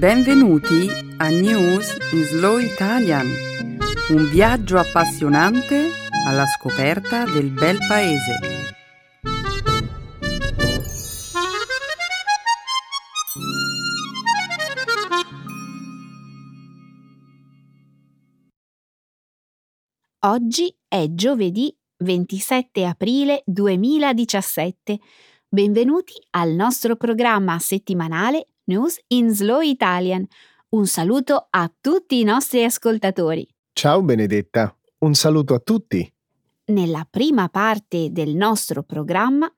Benvenuti a News in Slow Italian, un viaggio appassionante alla scoperta del bel paese. Oggi è giovedì 27 aprile 2017. Benvenuti al nostro programma settimanale News in Slow Italian. Un saluto a tutti i nostri ascoltatori. Ciao Benedetta, un saluto a tutti. Nella prima parte del nostro programma,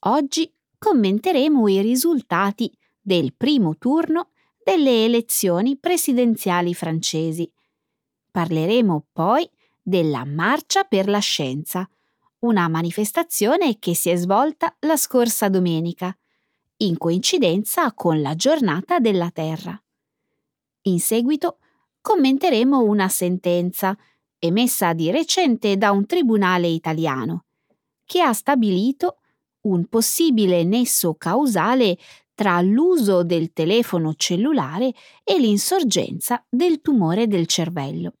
oggi commenteremo i risultati del primo turno delle elezioni presidenziali francesi. Parleremo poi della Marcia per la Scienza, una manifestazione che si è svolta la scorsa domenica in coincidenza con la giornata della Terra. In seguito commenteremo una sentenza emessa di recente da un tribunale italiano che ha stabilito un possibile nesso causale tra l'uso del telefono cellulare e l'insorgenza del tumore del cervello.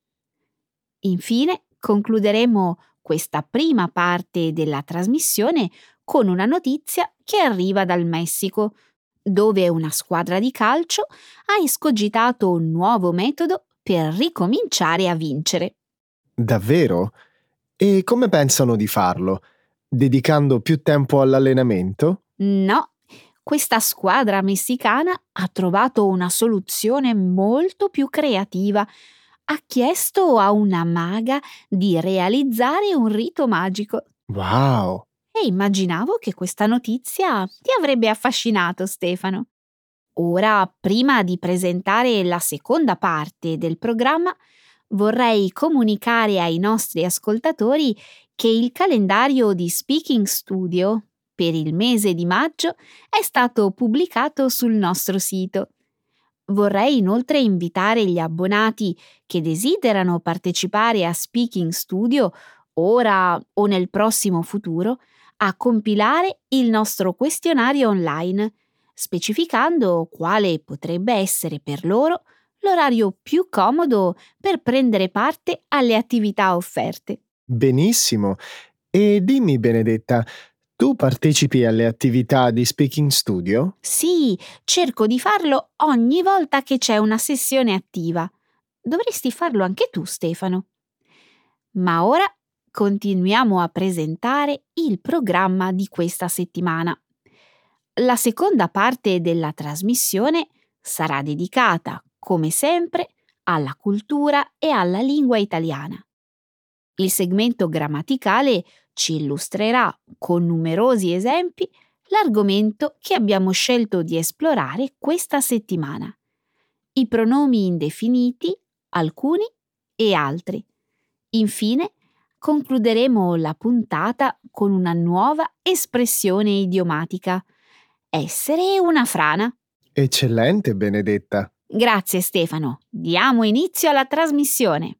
Infine concluderemo questa prima parte della trasmissione con una notizia che arriva dal Messico, dove una squadra di calcio ha escogitato un nuovo metodo per ricominciare a vincere. Davvero? E come pensano di farlo? Dedicando più tempo all'allenamento? No, questa squadra messicana ha trovato una soluzione molto più creativa. Ha chiesto a una maga di realizzare un rito magico. Wow! E immaginavo che questa notizia ti avrebbe affascinato, Stefano. Ora, prima di presentare la seconda parte del programma, vorrei comunicare ai nostri ascoltatori che il calendario di Speaking Studio per il mese di maggio è stato pubblicato sul nostro sito. Vorrei inoltre invitare gli abbonati che desiderano partecipare a Speaking Studio ora o nel prossimo futuro a compilare il nostro questionario online, specificando quale potrebbe essere per loro l'orario più comodo per prendere parte alle attività offerte. Benissimo. E dimmi, Benedetta, tu partecipi alle attività di Speaking Studio? Sì, cerco di farlo ogni volta che c'è una sessione attiva. Dovresti farlo anche tu, Stefano. Ma ora continuiamo a presentare il programma di questa settimana. La seconda parte della trasmissione sarà dedicata, come sempre, alla cultura e alla lingua italiana. Il segmento grammaticale ci illustrerà con numerosi esempi l'argomento che abbiamo scelto di esplorare questa settimana. I pronomi indefiniti, alcuni e altri. Infine, concluderemo la puntata con una nuova espressione idiomatica. Essere una frana. Eccellente, Benedetta. Grazie Stefano. Diamo inizio alla trasmissione.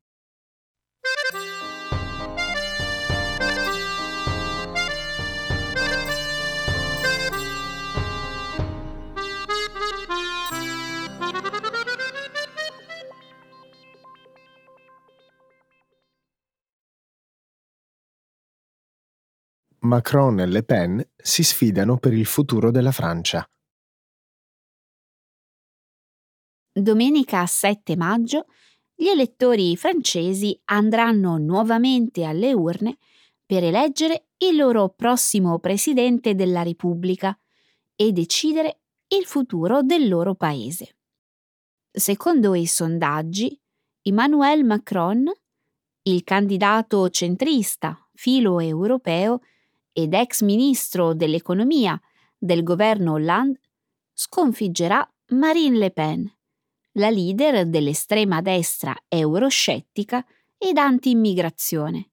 Macron e Le Pen si sfidano per il futuro della Francia. Domenica 7 maggio gli elettori francesi andranno nuovamente alle urne per eleggere il loro prossimo presidente della Repubblica e decidere il futuro del loro paese. Secondo i sondaggi, Emmanuel Macron, il candidato centrista filo europeo, ed ex ministro dell'economia del governo Hollande, sconfiggerà Marine Le Pen, la leader dell'estrema destra euroscettica ed anti-immigrazione.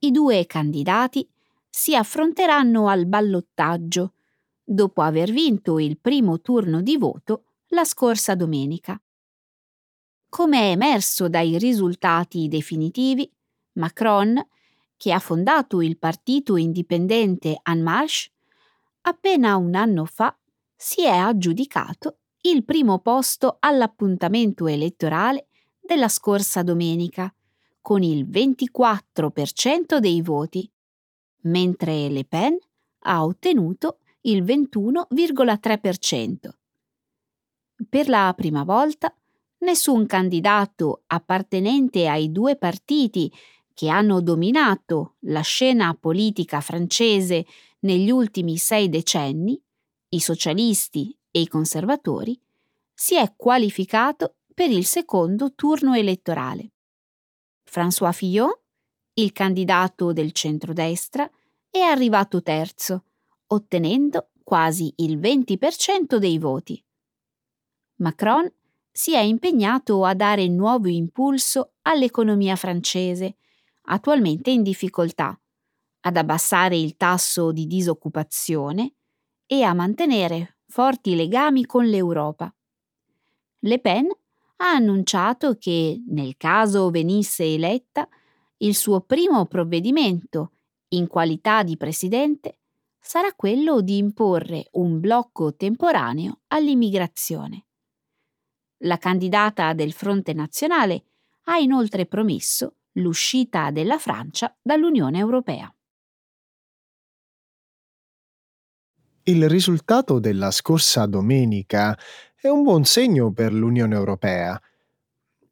I due candidati si affronteranno al ballottaggio dopo aver vinto il primo turno di voto la scorsa domenica. Come è emerso dai risultati definitivi, Macron che ha fondato il partito indipendente En Marche, appena un anno fa si è aggiudicato il primo posto all'appuntamento elettorale della scorsa domenica, con il 24% dei voti, mentre Le Pen ha ottenuto il 21,3%. Per la prima volta, nessun candidato appartenente ai due partiti che hanno dominato la scena politica francese negli ultimi sei decenni, i socialisti e i conservatori, si è qualificato per il secondo turno elettorale. François Fillon, il candidato del centrodestra, è arrivato terzo, ottenendo quasi il 20% dei voti. Macron si è impegnato a dare nuovo impulso all'economia francese, attualmente in difficoltà, ad abbassare il tasso di disoccupazione e a mantenere forti legami con l'Europa. Le Pen ha annunciato che, nel caso venisse eletta, il suo primo provvedimento, in qualità di presidente, sarà quello di imporre un blocco temporaneo all'immigrazione. La candidata del Fronte Nazionale ha inoltre promesso l'uscita della Francia dall'Unione Europea. Il risultato della scorsa domenica è un buon segno per l'Unione Europea.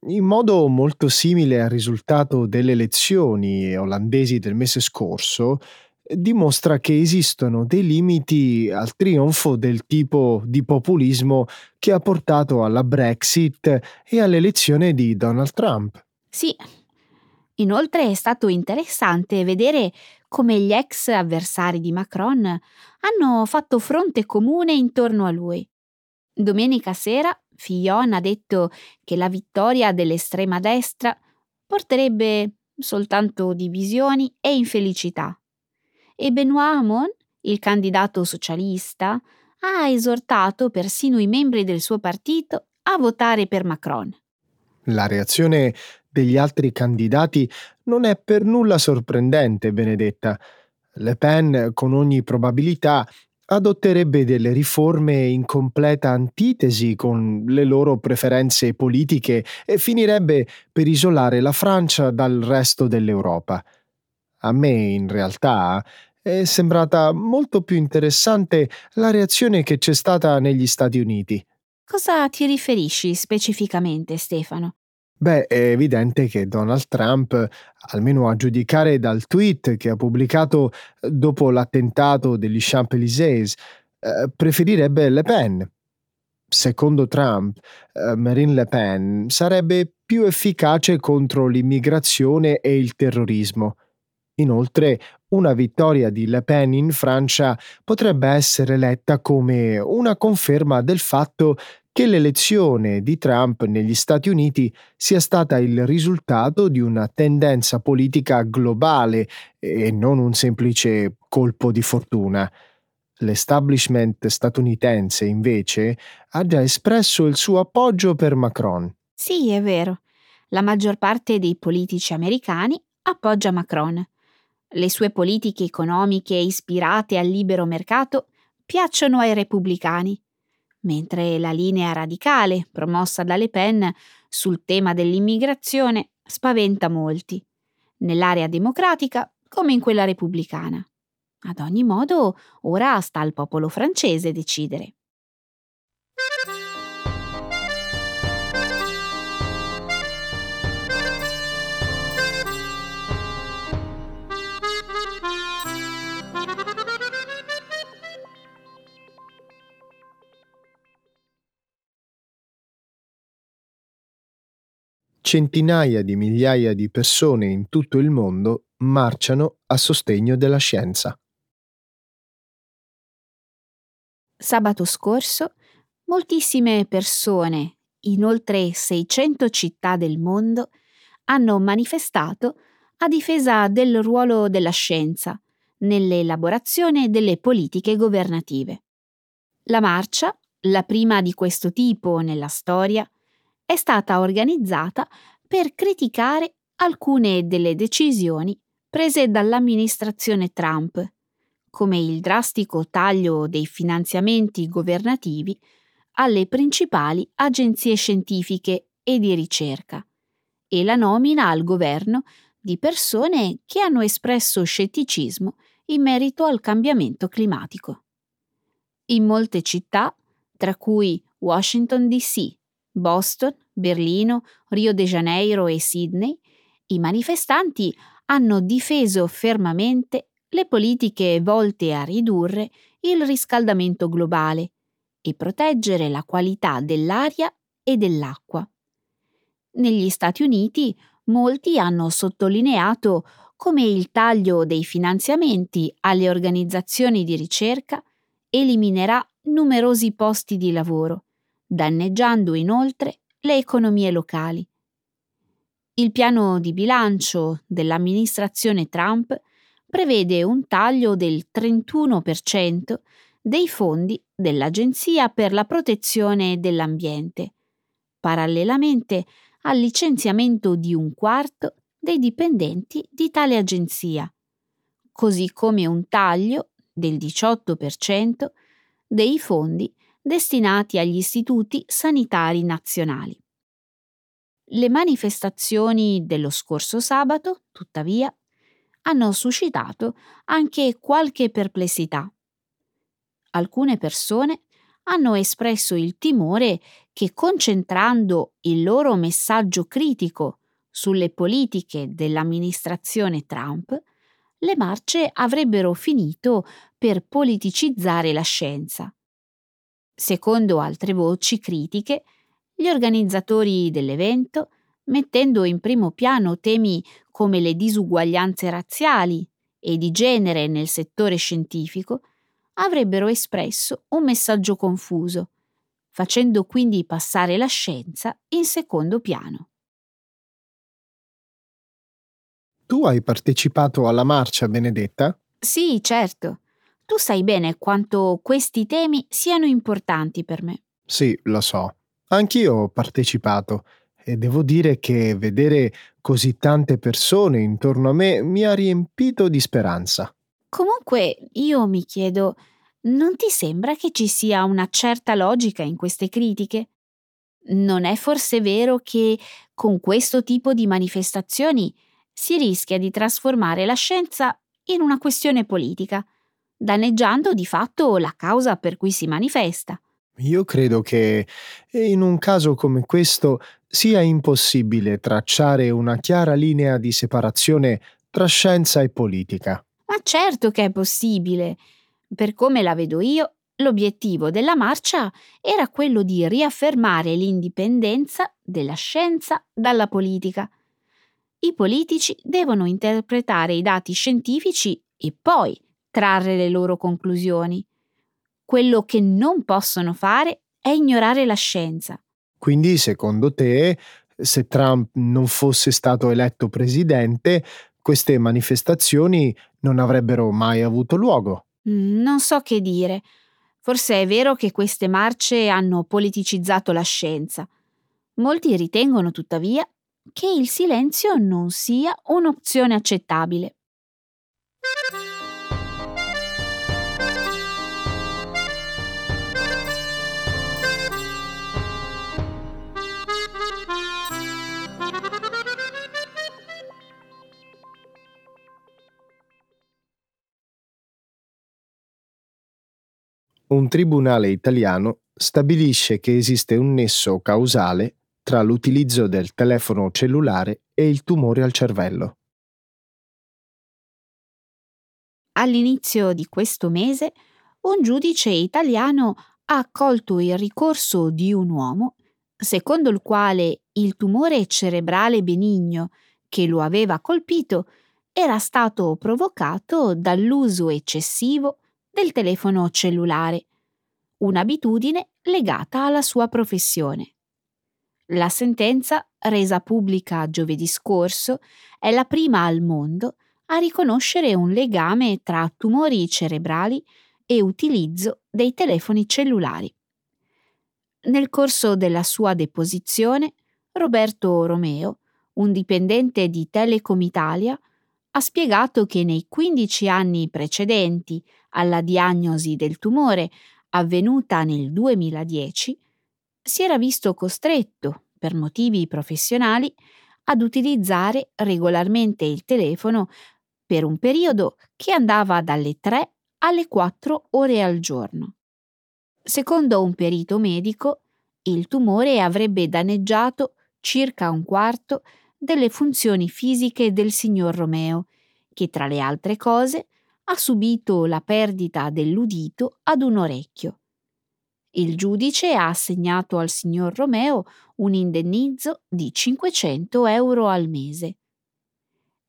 In modo molto simile al risultato delle elezioni olandesi del mese scorso, dimostra che esistono dei limiti al trionfo del tipo di populismo che ha portato alla Brexit e all'elezione di Donald Trump. Sì. Inoltre è stato interessante vedere come gli ex avversari di Macron hanno fatto fronte comune intorno a lui. Domenica sera Fillon ha detto che la vittoria dell'estrema destra porterebbe soltanto divisioni e infelicità e Benoît Hamon, il candidato socialista, ha esortato persino i membri del suo partito a votare per Macron. La reazione degli altri candidati non è per nulla sorprendente, Benedetta. Le Pen, con ogni probabilità, adotterebbe delle riforme in completa antitesi con le loro preferenze politiche e finirebbe per isolare la Francia dal resto dell'Europa. A me, in realtà, è sembrata molto più interessante la reazione che c'è stata negli Stati Uniti. Cosa ti riferisci specificamente, Stefano? Beh, è evidente che Donald Trump, almeno a giudicare dal tweet che ha pubblicato dopo l'attentato degli Champs-Élysées, eh, preferirebbe Le Pen. Secondo Trump, eh, Marine Le Pen sarebbe più efficace contro l'immigrazione e il terrorismo. Inoltre, una vittoria di Le Pen in Francia potrebbe essere letta come una conferma del fatto che l'elezione di Trump negli Stati Uniti sia stata il risultato di una tendenza politica globale e non un semplice colpo di fortuna. L'establishment statunitense, invece, ha già espresso il suo appoggio per Macron. Sì, è vero. La maggior parte dei politici americani appoggia Macron le sue politiche economiche ispirate al libero mercato piacciono ai repubblicani, mentre la linea radicale promossa da Le Pen sul tema dell'immigrazione spaventa molti, nell'area democratica come in quella repubblicana. Ad ogni modo, ora sta al popolo francese decidere. Centinaia di migliaia di persone in tutto il mondo marciano a sostegno della scienza. Sabato scorso, moltissime persone in oltre 600 città del mondo hanno manifestato a difesa del ruolo della scienza nell'elaborazione delle politiche governative. La marcia, la prima di questo tipo nella storia, è stata organizzata per criticare alcune delle decisioni prese dall'amministrazione Trump, come il drastico taglio dei finanziamenti governativi alle principali agenzie scientifiche e di ricerca e la nomina al governo di persone che hanno espresso scetticismo in merito al cambiamento climatico. In molte città, tra cui Washington DC, Boston, Berlino, Rio de Janeiro e Sydney, i manifestanti hanno difeso fermamente le politiche volte a ridurre il riscaldamento globale e proteggere la qualità dell'aria e dell'acqua. Negli Stati Uniti molti hanno sottolineato come il taglio dei finanziamenti alle organizzazioni di ricerca eliminerà numerosi posti di lavoro, danneggiando inoltre le economie locali. Il piano di bilancio dell'amministrazione Trump prevede un taglio del 31% dei fondi dell'Agenzia per la protezione dell'ambiente, parallelamente al licenziamento di un quarto dei dipendenti di tale agenzia, così come un taglio del 18% dei fondi destinati agli istituti sanitari nazionali. Le manifestazioni dello scorso sabato, tuttavia, hanno suscitato anche qualche perplessità. Alcune persone hanno espresso il timore che concentrando il loro messaggio critico sulle politiche dell'amministrazione Trump, le marce avrebbero finito per politicizzare la scienza. Secondo altre voci critiche, gli organizzatori dell'evento, mettendo in primo piano temi come le disuguaglianze razziali e di genere nel settore scientifico, avrebbero espresso un messaggio confuso, facendo quindi passare la scienza in secondo piano. Tu hai partecipato alla marcia, Benedetta? Sì, certo. Tu sai bene quanto questi temi siano importanti per me. Sì, lo so. Anch'io ho partecipato e devo dire che vedere così tante persone intorno a me mi ha riempito di speranza. Comunque, io mi chiedo, non ti sembra che ci sia una certa logica in queste critiche? Non è forse vero che con questo tipo di manifestazioni si rischia di trasformare la scienza in una questione politica, danneggiando di fatto la causa per cui si manifesta? Io credo che in un caso come questo sia impossibile tracciare una chiara linea di separazione tra scienza e politica. Ma certo che è possibile. Per come la vedo io, l'obiettivo della marcia era quello di riaffermare l'indipendenza della scienza dalla politica. I politici devono interpretare i dati scientifici e poi trarre le loro conclusioni. Quello che non possono fare è ignorare la scienza. Quindi, secondo te, se Trump non fosse stato eletto presidente, queste manifestazioni non avrebbero mai avuto luogo? Mm, non so che dire. Forse è vero che queste marce hanno politicizzato la scienza. Molti ritengono tuttavia che il silenzio non sia un'opzione accettabile. Un tribunale italiano stabilisce che esiste un nesso causale tra l'utilizzo del telefono cellulare e il tumore al cervello. All'inizio di questo mese, un giudice italiano ha accolto il ricorso di un uomo secondo il quale il tumore cerebrale benigno che lo aveva colpito era stato provocato dall'uso eccessivo del telefono cellulare, un'abitudine legata alla sua professione. La sentenza, resa pubblica giovedì scorso, è la prima al mondo a riconoscere un legame tra tumori cerebrali e utilizzo dei telefoni cellulari. Nel corso della sua deposizione, Roberto Romeo, un dipendente di Telecom Italia, ha spiegato che nei 15 anni precedenti alla diagnosi del tumore, avvenuta nel 2010, si era visto costretto, per motivi professionali, ad utilizzare regolarmente il telefono per un periodo che andava dalle 3 alle 4 ore al giorno. Secondo un perito medico, il tumore avrebbe danneggiato circa un quarto delle funzioni fisiche del signor Romeo, che tra le altre cose ha subito la perdita dell'udito ad un orecchio. Il giudice ha assegnato al signor Romeo un indennizzo di 500 euro al mese.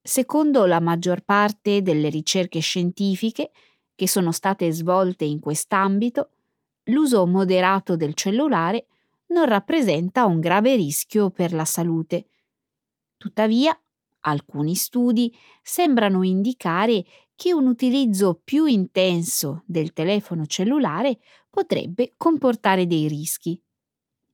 Secondo la maggior parte delle ricerche scientifiche che sono state svolte in quest'ambito, l'uso moderato del cellulare non rappresenta un grave rischio per la salute. Tuttavia, alcuni studi sembrano indicare che un utilizzo più intenso del telefono cellulare potrebbe comportare dei rischi.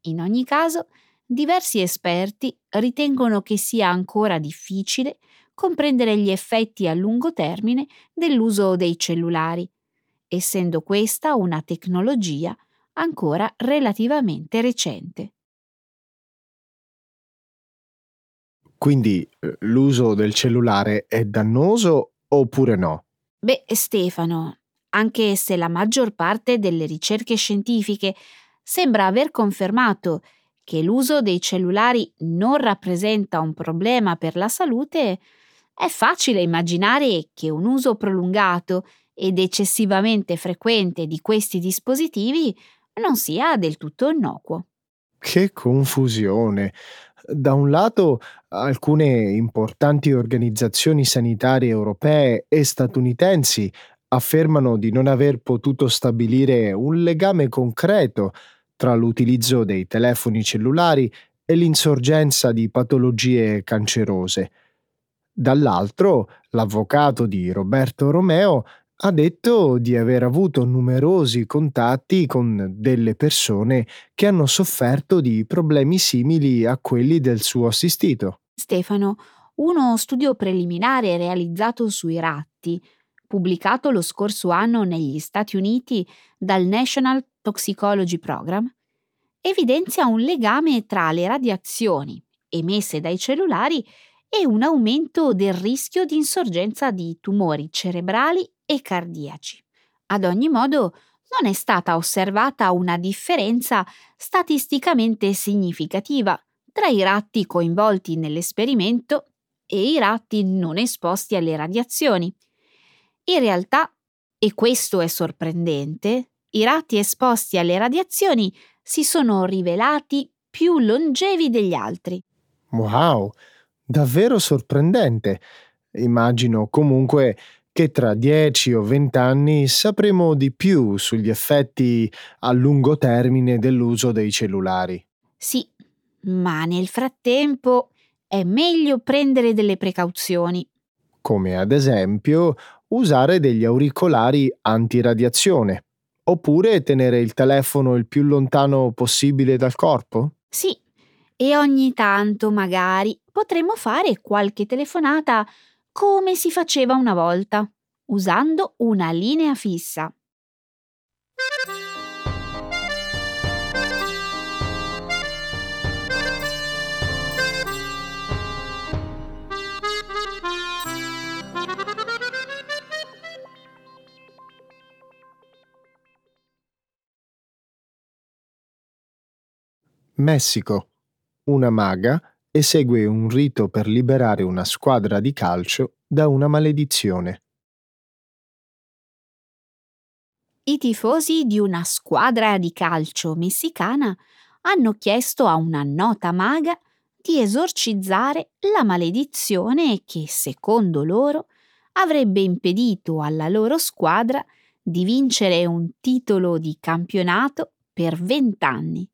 In ogni caso, diversi esperti ritengono che sia ancora difficile comprendere gli effetti a lungo termine dell'uso dei cellulari, essendo questa una tecnologia ancora relativamente recente. Quindi eh, l'uso del cellulare è dannoso oppure no? Beh, Stefano, anche se la maggior parte delle ricerche scientifiche sembra aver confermato che l'uso dei cellulari non rappresenta un problema per la salute, è facile immaginare che un uso prolungato ed eccessivamente frequente di questi dispositivi non sia del tutto innocuo. Che confusione! Da un lato, alcune importanti organizzazioni sanitarie europee e statunitensi affermano di non aver potuto stabilire un legame concreto tra l'utilizzo dei telefoni cellulari e l'insorgenza di patologie cancerose. Dall'altro, l'avvocato di Roberto Romeo ha detto di aver avuto numerosi contatti con delle persone che hanno sofferto di problemi simili a quelli del suo assistito. Stefano, uno studio preliminare realizzato sui ratti, pubblicato lo scorso anno negli Stati Uniti dal National Toxicology Program, evidenzia un legame tra le radiazioni emesse dai cellulari e un aumento del rischio di insorgenza di tumori cerebrali e cardiaci. Ad ogni modo, non è stata osservata una differenza statisticamente significativa tra i ratti coinvolti nell'esperimento e i ratti non esposti alle radiazioni. In realtà, e questo è sorprendente, i ratti esposti alle radiazioni si sono rivelati più longevi degli altri. Wow, davvero sorprendente. Immagino comunque che tra 10 o 20 anni sapremo di più sugli effetti a lungo termine dell'uso dei cellulari. Sì, ma nel frattempo è meglio prendere delle precauzioni. Come ad esempio usare degli auricolari antiradiazione, oppure tenere il telefono il più lontano possibile dal corpo? Sì, e ogni tanto magari potremmo fare qualche telefonata come si faceva una volta, usando una linea fissa. Messico. Una maga esegue un rito per liberare una squadra di calcio da una maledizione. I tifosi di una squadra di calcio messicana hanno chiesto a una nota maga di esorcizzare la maledizione che, secondo loro, avrebbe impedito alla loro squadra di vincere un titolo di campionato per vent'anni.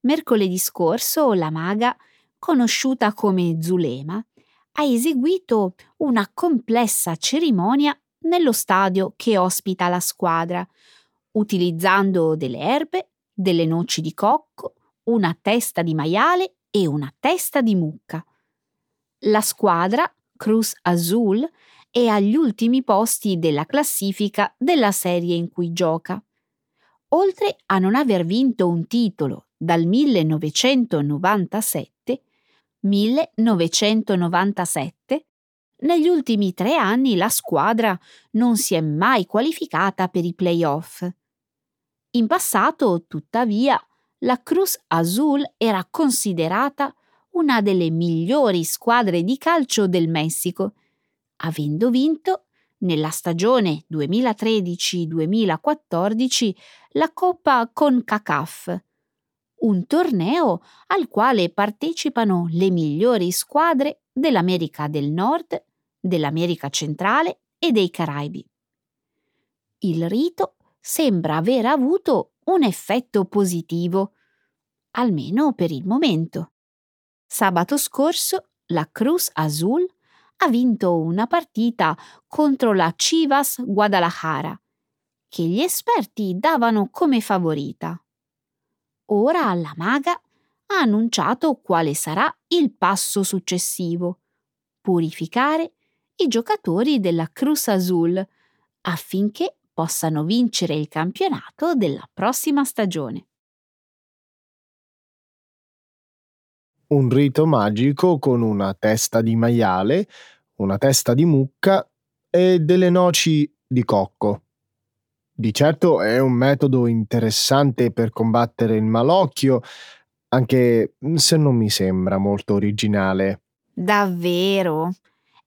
Mercoledì scorso la maga conosciuta come Zulema, ha eseguito una complessa cerimonia nello stadio che ospita la squadra, utilizzando delle erbe, delle noci di cocco, una testa di maiale e una testa di mucca. La squadra, Cruz Azul, è agli ultimi posti della classifica della serie in cui gioca. Oltre a non aver vinto un titolo dal 1997, 1997, negli ultimi tre anni la squadra non si è mai qualificata per i playoff. In passato, tuttavia, la Cruz Azul era considerata una delle migliori squadre di calcio del Messico, avendo vinto nella stagione 2013-2014 la Coppa CONCACAF, un torneo al quale partecipano le migliori squadre dell'America del Nord, dell'America centrale e dei Caraibi. Il rito sembra aver avuto un effetto positivo, almeno per il momento. Sabato scorso la Cruz Azul ha vinto una partita contro la Chivas Guadalajara, che gli esperti davano come favorita. Ora la maga ha annunciato quale sarà il passo successivo, purificare i giocatori della Cruz Azul affinché possano vincere il campionato della prossima stagione. Un rito magico con una testa di maiale, una testa di mucca e delle noci di cocco. Di certo è un metodo interessante per combattere il malocchio, anche se non mi sembra molto originale. Davvero?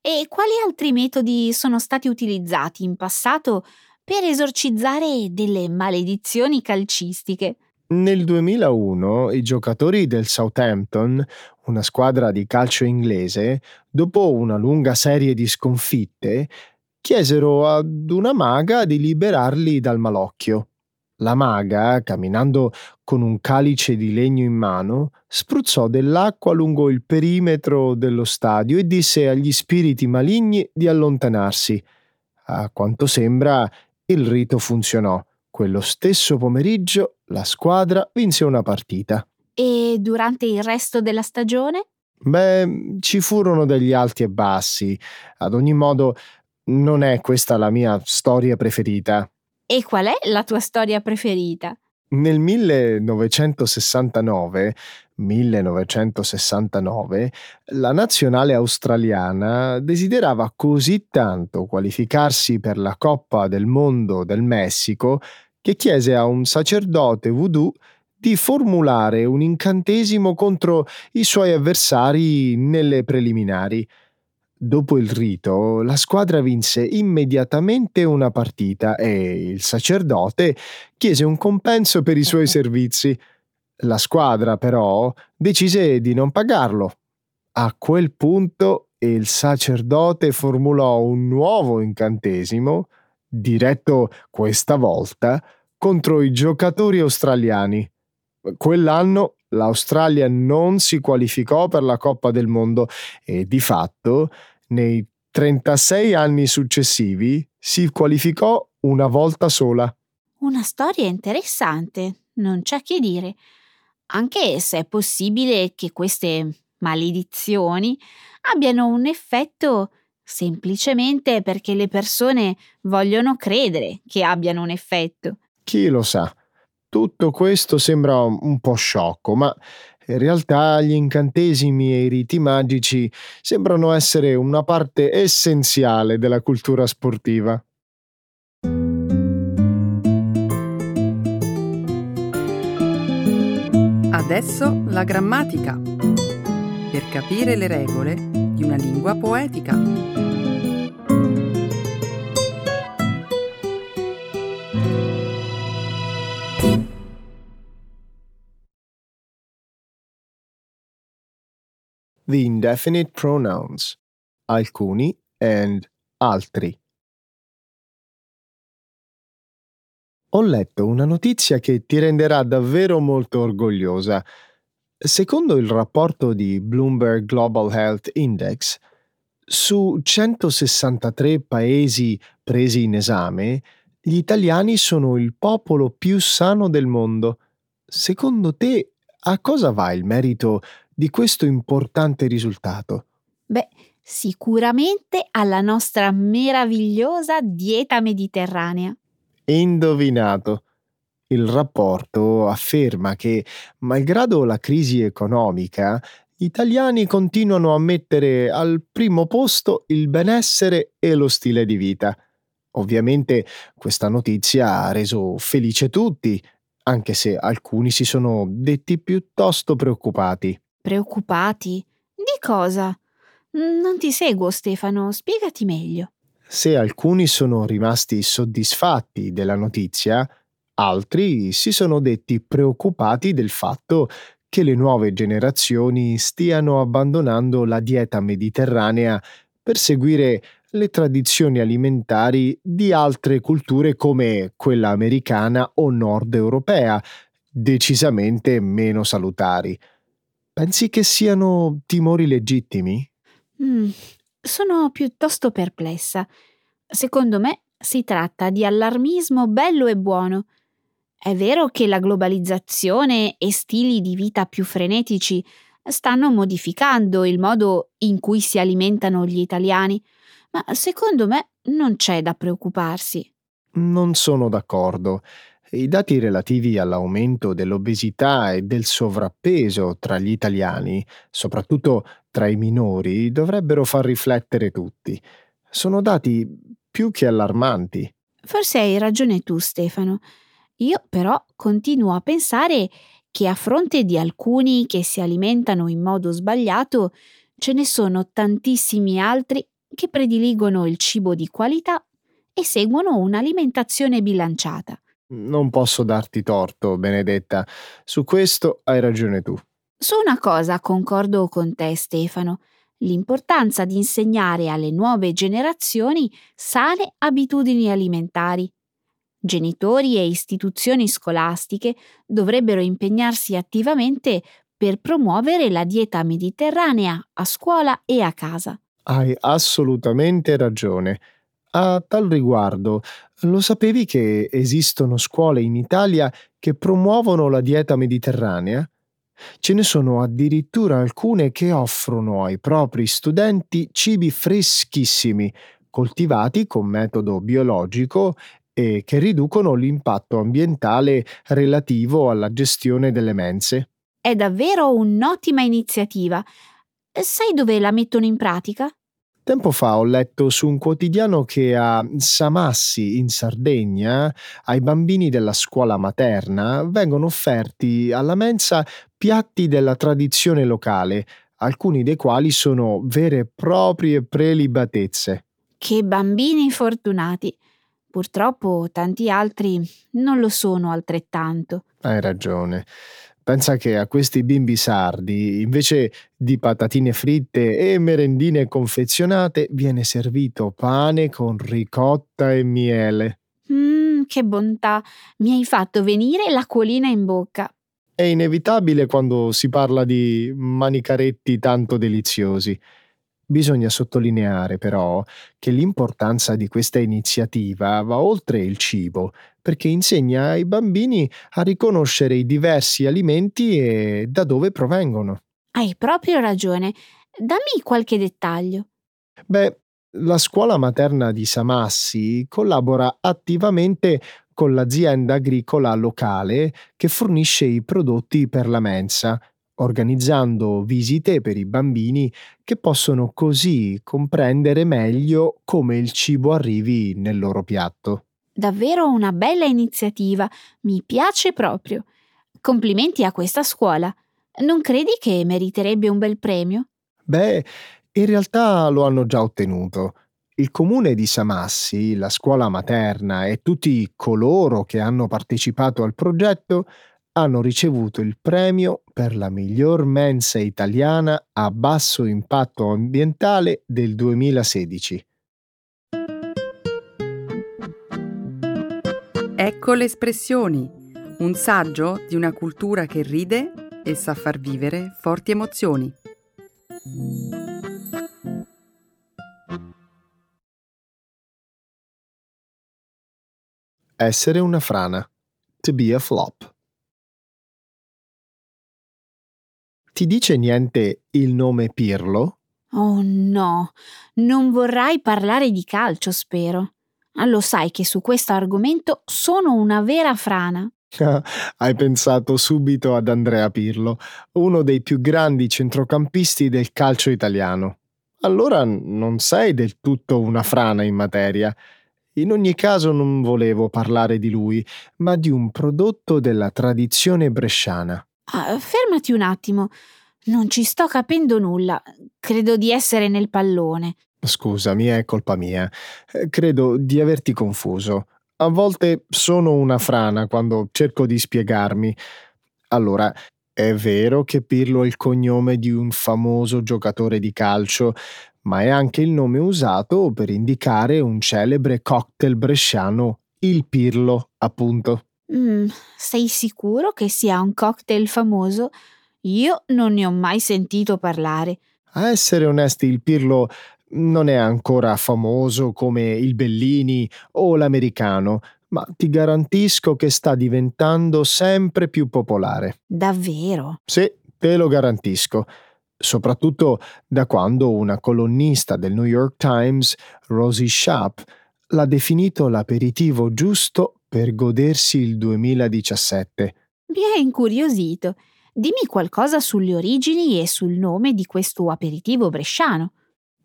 E quali altri metodi sono stati utilizzati in passato per esorcizzare delle maledizioni calcistiche? Nel 2001 i giocatori del Southampton, una squadra di calcio inglese, dopo una lunga serie di sconfitte, chiesero ad una maga di liberarli dal malocchio. La maga, camminando con un calice di legno in mano, spruzzò dell'acqua lungo il perimetro dello stadio e disse agli spiriti maligni di allontanarsi. A quanto sembra, il rito funzionò. Quello stesso pomeriggio la squadra vinse una partita. E durante il resto della stagione? Beh, ci furono degli alti e bassi. Ad ogni modo, non è questa la mia storia preferita. E qual è la tua storia preferita? Nel 1969, 1969, la nazionale australiana desiderava così tanto qualificarsi per la Coppa del Mondo del Messico che chiese a un sacerdote voodoo di formulare un incantesimo contro i suoi avversari nelle preliminari. Dopo il rito, la squadra vinse immediatamente una partita e il sacerdote chiese un compenso per i suoi servizi. La squadra, però, decise di non pagarlo. A quel punto il sacerdote formulò un nuovo incantesimo, diretto questa volta contro i giocatori australiani. Quell'anno l'Australia non si qualificò per la Coppa del Mondo e di fatto nei 36 anni successivi si qualificò una volta sola. Una storia interessante, non c'è che dire, anche se è possibile che queste maledizioni abbiano un effetto semplicemente perché le persone vogliono credere che abbiano un effetto. Chi lo sa? Tutto questo sembra un po' sciocco, ma in realtà gli incantesimi e i riti magici sembrano essere una parte essenziale della cultura sportiva. Adesso la grammatica. Per capire le regole di una lingua poetica. The indefinite pronouns alcuni and altri. Ho letto una notizia che ti renderà davvero molto orgogliosa. Secondo il rapporto di Bloomberg Global Health Index, su 163 paesi presi in esame, gli italiani sono il popolo più sano del mondo. Secondo te, a cosa va il merito di questo importante risultato? Beh, sicuramente alla nostra meravigliosa dieta mediterranea. Indovinato. Il rapporto afferma che, malgrado la crisi economica, gli italiani continuano a mettere al primo posto il benessere e lo stile di vita. Ovviamente questa notizia ha reso felice tutti, anche se alcuni si sono detti piuttosto preoccupati. Preoccupati? Di cosa? Non ti seguo, Stefano, spiegati meglio. Se alcuni sono rimasti soddisfatti della notizia, altri si sono detti preoccupati del fatto che le nuove generazioni stiano abbandonando la dieta mediterranea per seguire le tradizioni alimentari di altre culture come quella americana o nord europea, decisamente meno salutari. Pensi che siano timori legittimi? Mm, sono piuttosto perplessa. Secondo me si tratta di allarmismo bello e buono. È vero che la globalizzazione e stili di vita più frenetici stanno modificando il modo in cui si alimentano gli italiani, ma secondo me non c'è da preoccuparsi. Non sono d'accordo. I dati relativi all'aumento dell'obesità e del sovrappeso tra gli italiani, soprattutto tra i minori, dovrebbero far riflettere tutti. Sono dati più che allarmanti. Forse hai ragione tu, Stefano. Io però continuo a pensare che a fronte di alcuni che si alimentano in modo sbagliato, ce ne sono tantissimi altri che prediligono il cibo di qualità e seguono un'alimentazione bilanciata. Non posso darti torto, Benedetta. Su questo hai ragione tu. Su una cosa concordo con te, Stefano. L'importanza di insegnare alle nuove generazioni sane abitudini alimentari Genitori e istituzioni scolastiche dovrebbero impegnarsi attivamente per promuovere la dieta mediterranea a scuola e a casa. Hai assolutamente ragione. A tal riguardo, lo sapevi che esistono scuole in Italia che promuovono la dieta mediterranea? Ce ne sono addirittura alcune che offrono ai propri studenti cibi freschissimi, coltivati con metodo biologico e che riducono l'impatto ambientale relativo alla gestione delle mense. È davvero un'ottima iniziativa. Sai dove la mettono in pratica? Tempo fa ho letto su un quotidiano che a Samassi, in Sardegna, ai bambini della scuola materna vengono offerti alla mensa piatti della tradizione locale, alcuni dei quali sono vere e proprie prelibatezze. Che bambini fortunati! Purtroppo tanti altri non lo sono altrettanto. Hai ragione. Pensa che a questi bimbi sardi, invece di patatine fritte e merendine confezionate, viene servito pane con ricotta e miele. Mmm, che bontà! Mi hai fatto venire l'acquolina in bocca. È inevitabile quando si parla di manicaretti tanto deliziosi. Bisogna sottolineare però che l'importanza di questa iniziativa va oltre il cibo, perché insegna ai bambini a riconoscere i diversi alimenti e da dove provengono. Hai proprio ragione. Dammi qualche dettaglio. Beh, la scuola materna di Samassi collabora attivamente con l'azienda agricola locale che fornisce i prodotti per la mensa organizzando visite per i bambini che possono così comprendere meglio come il cibo arrivi nel loro piatto. Davvero una bella iniziativa, mi piace proprio. Complimenti a questa scuola. Non credi che meriterebbe un bel premio? Beh, in realtà lo hanno già ottenuto. Il comune di Samassi, la scuola materna e tutti coloro che hanno partecipato al progetto hanno ricevuto il premio per la miglior mensa italiana a basso impatto ambientale del 2016. Ecco le espressioni, un saggio di una cultura che ride e sa far vivere forti emozioni. Essere una frana. To be a flop. Ti dice niente il nome Pirlo? Oh no, non vorrai parlare di calcio, spero. Ah, lo sai che su questo argomento sono una vera frana. Hai pensato subito ad Andrea Pirlo, uno dei più grandi centrocampisti del calcio italiano. Allora non sei del tutto una frana in materia. In ogni caso non volevo parlare di lui, ma di un prodotto della tradizione bresciana. Ah, fermati un attimo. Non ci sto capendo nulla. Credo di essere nel pallone. Scusami, è colpa mia. Eh, credo di averti confuso. A volte sono una frana quando cerco di spiegarmi. Allora, è vero che Pirlo è il cognome di un famoso giocatore di calcio, ma è anche il nome usato per indicare un celebre cocktail bresciano, il Pirlo, appunto. Mm, sei sicuro che sia un cocktail famoso? Io non ne ho mai sentito parlare. A essere onesti, il Pirlo non è ancora famoso come il Bellini o l'americano, ma ti garantisco che sta diventando sempre più popolare. Davvero? Sì, te lo garantisco. Soprattutto da quando una colonnista del New York Times, Rosie Schaap, l'ha definito l'aperitivo giusto per godersi il 2017. Mi è incuriosito. Dimmi qualcosa sulle origini e sul nome di questo aperitivo bresciano.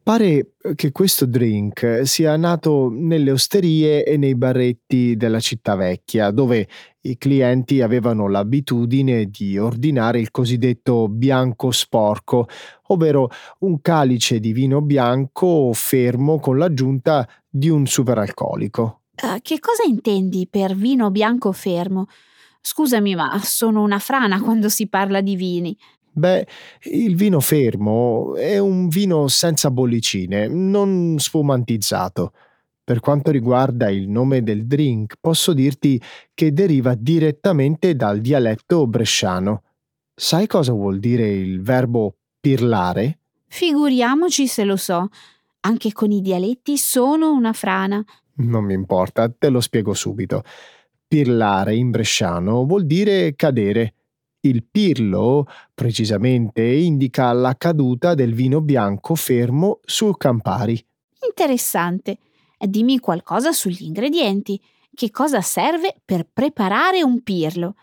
Pare che questo drink sia nato nelle osterie e nei barretti della città vecchia, dove i clienti avevano l'abitudine di ordinare il cosiddetto bianco sporco, ovvero un calice di vino bianco fermo con l'aggiunta di un superalcolico. Uh, che cosa intendi per vino bianco fermo? Scusami, ma sono una frana quando si parla di vini. Beh, il vino fermo è un vino senza bollicine, non spumantizzato. Per quanto riguarda il nome del drink, posso dirti che deriva direttamente dal dialetto bresciano. Sai cosa vuol dire il verbo pirlare? Figuriamoci se lo so. Anche con i dialetti sono una frana. Non mi importa, te lo spiego subito. Pirlare in bresciano vuol dire cadere il pirlo, precisamente, indica la caduta del vino bianco fermo sul Campari. Interessante. Dimmi qualcosa sugli ingredienti. Che cosa serve per preparare un pirlo?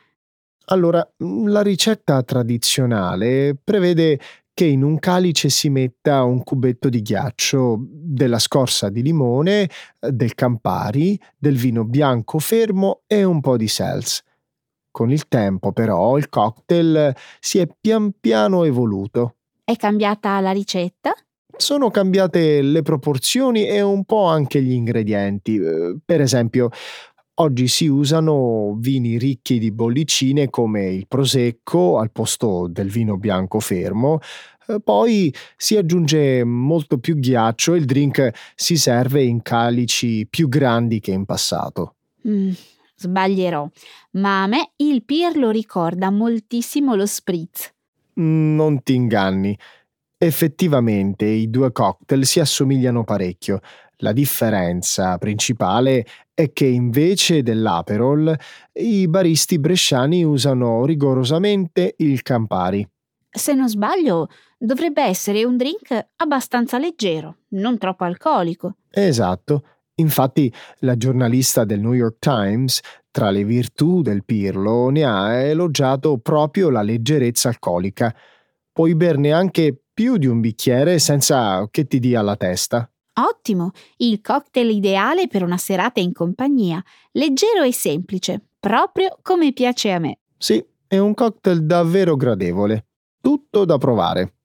Allora, la ricetta tradizionale prevede che in un calice si metta un cubetto di ghiaccio, della scorza di limone, del Campari, del vino bianco fermo e un po' di seltz. Con il tempo, però, il cocktail si è pian piano evoluto. È cambiata la ricetta? Sono cambiate le proporzioni e un po' anche gli ingredienti. Eh, per esempio, oggi si usano vini ricchi di bollicine come il prosecco al posto del vino bianco fermo. Eh, poi si aggiunge molto più ghiaccio e il drink si serve in calici più grandi che in passato. Mm, Sbaglierò, ma a me il Pirlo ricorda moltissimo lo spritz. Non ti inganni. Effettivamente i due cocktail si assomigliano parecchio. La differenza principale è che invece dell'Aperol i baristi bresciani usano rigorosamente il Campari. Se non sbaglio, dovrebbe essere un drink abbastanza leggero, non troppo alcolico. Esatto. Infatti la giornalista del New York Times, tra le virtù del Pirlo, ne ha elogiato proprio la leggerezza alcolica. Puoi berne anche più di un bicchiere senza che ti dia la testa. Ottimo, il cocktail ideale per una serata in compagnia, leggero e semplice, proprio come piace a me. Sì, è un cocktail davvero gradevole. Tutto da provare.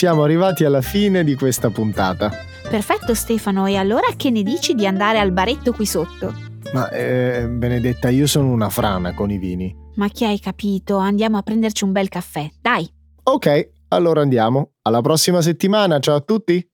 Siamo arrivati alla fine di questa puntata. Perfetto Stefano, e allora che ne dici di andare al baretto qui sotto? Ma eh, Benedetta, io sono una frana con i vini. Ma che hai capito? Andiamo a prenderci un bel caffè, dai. Ok, allora andiamo. Alla prossima settimana, ciao a tutti.